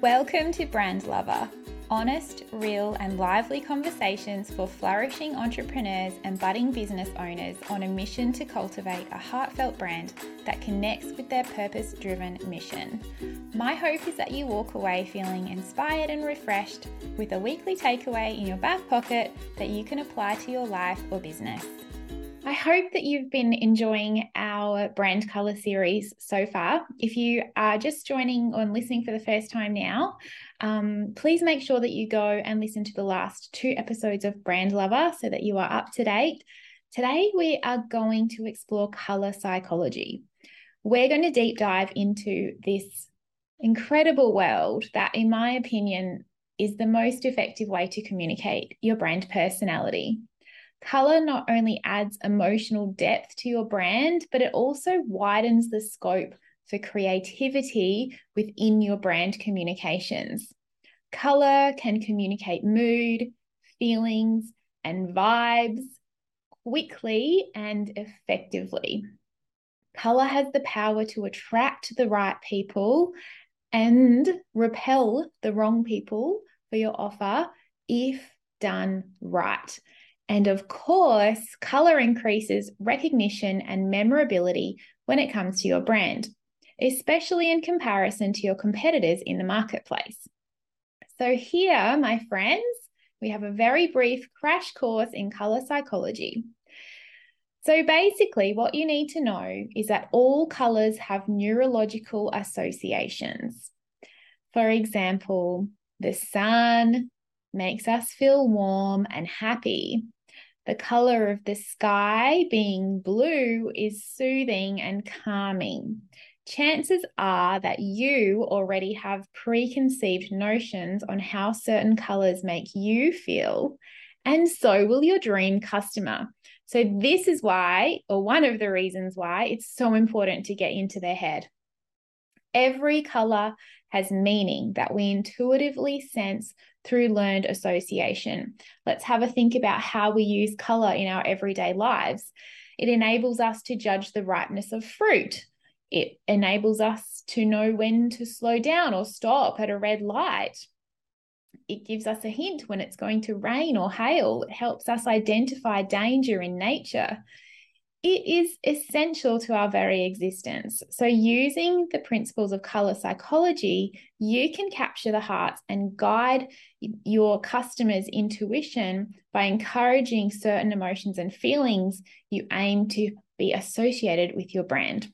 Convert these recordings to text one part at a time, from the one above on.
Welcome to Brand Lover, honest, real, and lively conversations for flourishing entrepreneurs and budding business owners on a mission to cultivate a heartfelt brand that connects with their purpose driven mission. My hope is that you walk away feeling inspired and refreshed with a weekly takeaway in your back pocket that you can apply to your life or business. I hope that you've been enjoying our brand color series so far. If you are just joining or listening for the first time now, um, please make sure that you go and listen to the last two episodes of Brand Lover so that you are up to date. Today, we are going to explore color psychology. We're going to deep dive into this incredible world that, in my opinion, is the most effective way to communicate your brand personality. Color not only adds emotional depth to your brand, but it also widens the scope for creativity within your brand communications. Color can communicate mood, feelings, and vibes quickly and effectively. Color has the power to attract the right people and repel the wrong people for your offer if done right. And of course, color increases recognition and memorability when it comes to your brand, especially in comparison to your competitors in the marketplace. So, here, my friends, we have a very brief crash course in color psychology. So, basically, what you need to know is that all colors have neurological associations. For example, the sun makes us feel warm and happy, the color of the sky being blue is soothing and calming. Chances are that you already have preconceived notions on how certain colors make you feel, and so will your dream customer. So, this is why, or one of the reasons why, it's so important to get into their head. Every color has meaning that we intuitively sense through learned association. Let's have a think about how we use color in our everyday lives. It enables us to judge the ripeness of fruit. It enables us to know when to slow down or stop at a red light. It gives us a hint when it's going to rain or hail. It helps us identify danger in nature it is essential to our very existence. So, using the principles of color psychology, you can capture the hearts and guide your customers' intuition by encouraging certain emotions and feelings you aim to be associated with your brand.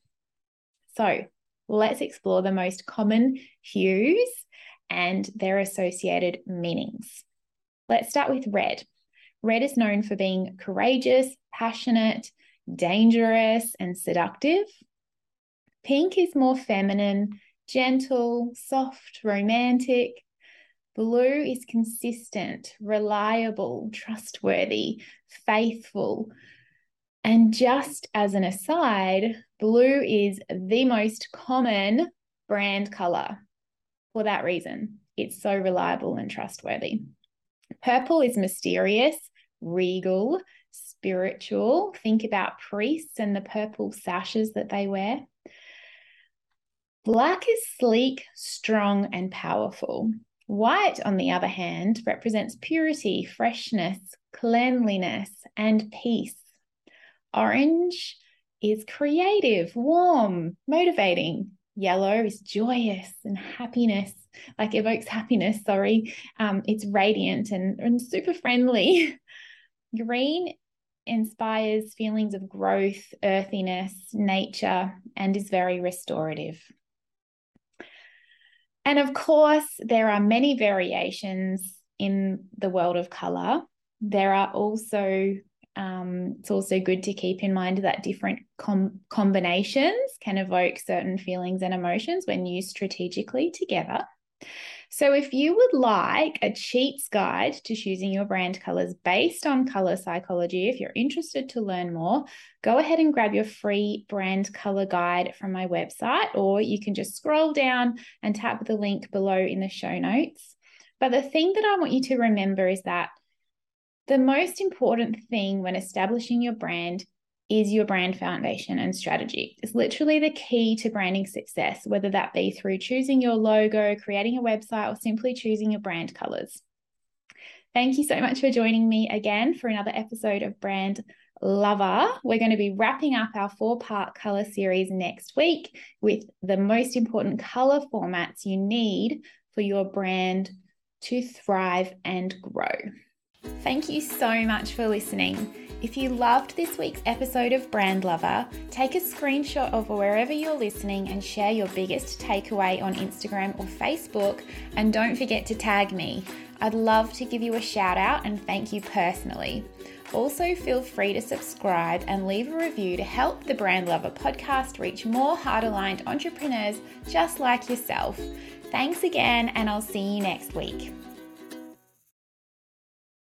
So, let's explore the most common hues and their associated meanings. Let's start with red. Red is known for being courageous, passionate, dangerous and seductive. Pink is more feminine, gentle, soft, romantic. Blue is consistent, reliable, trustworthy, faithful. And just as an aside, blue is the most common brand color for that reason. It's so reliable and trustworthy. Purple is mysterious, regal, spiritual. Think about priests and the purple sashes that they wear. Black is sleek, strong, and powerful. White, on the other hand, represents purity, freshness, cleanliness, and peace. Orange is creative, warm, motivating. Yellow is joyous and happiness, like evokes happiness, sorry. Um, it's radiant and, and super friendly. Green inspires feelings of growth, earthiness, nature, and is very restorative. And of course, there are many variations in the world of color. There are also, um, it's also good to keep in mind that different com- combinations can evoke certain feelings and emotions when used strategically together. So, if you would like a cheats guide to choosing your brand colors based on color psychology, if you're interested to learn more, go ahead and grab your free brand color guide from my website, or you can just scroll down and tap the link below in the show notes. But the thing that I want you to remember is that the most important thing when establishing your brand is your brand foundation and strategy. It's literally the key to branding success, whether that be through choosing your logo, creating a website, or simply choosing your brand colors. Thank you so much for joining me again for another episode of Brand Lover. We're going to be wrapping up our four part color series next week with the most important color formats you need for your brand to thrive and grow. Thank you so much for listening. If you loved this week's episode of Brand Lover, take a screenshot of wherever you're listening and share your biggest takeaway on Instagram or Facebook. And don't forget to tag me. I'd love to give you a shout out and thank you personally. Also, feel free to subscribe and leave a review to help the Brand Lover podcast reach more heart aligned entrepreneurs just like yourself. Thanks again, and I'll see you next week.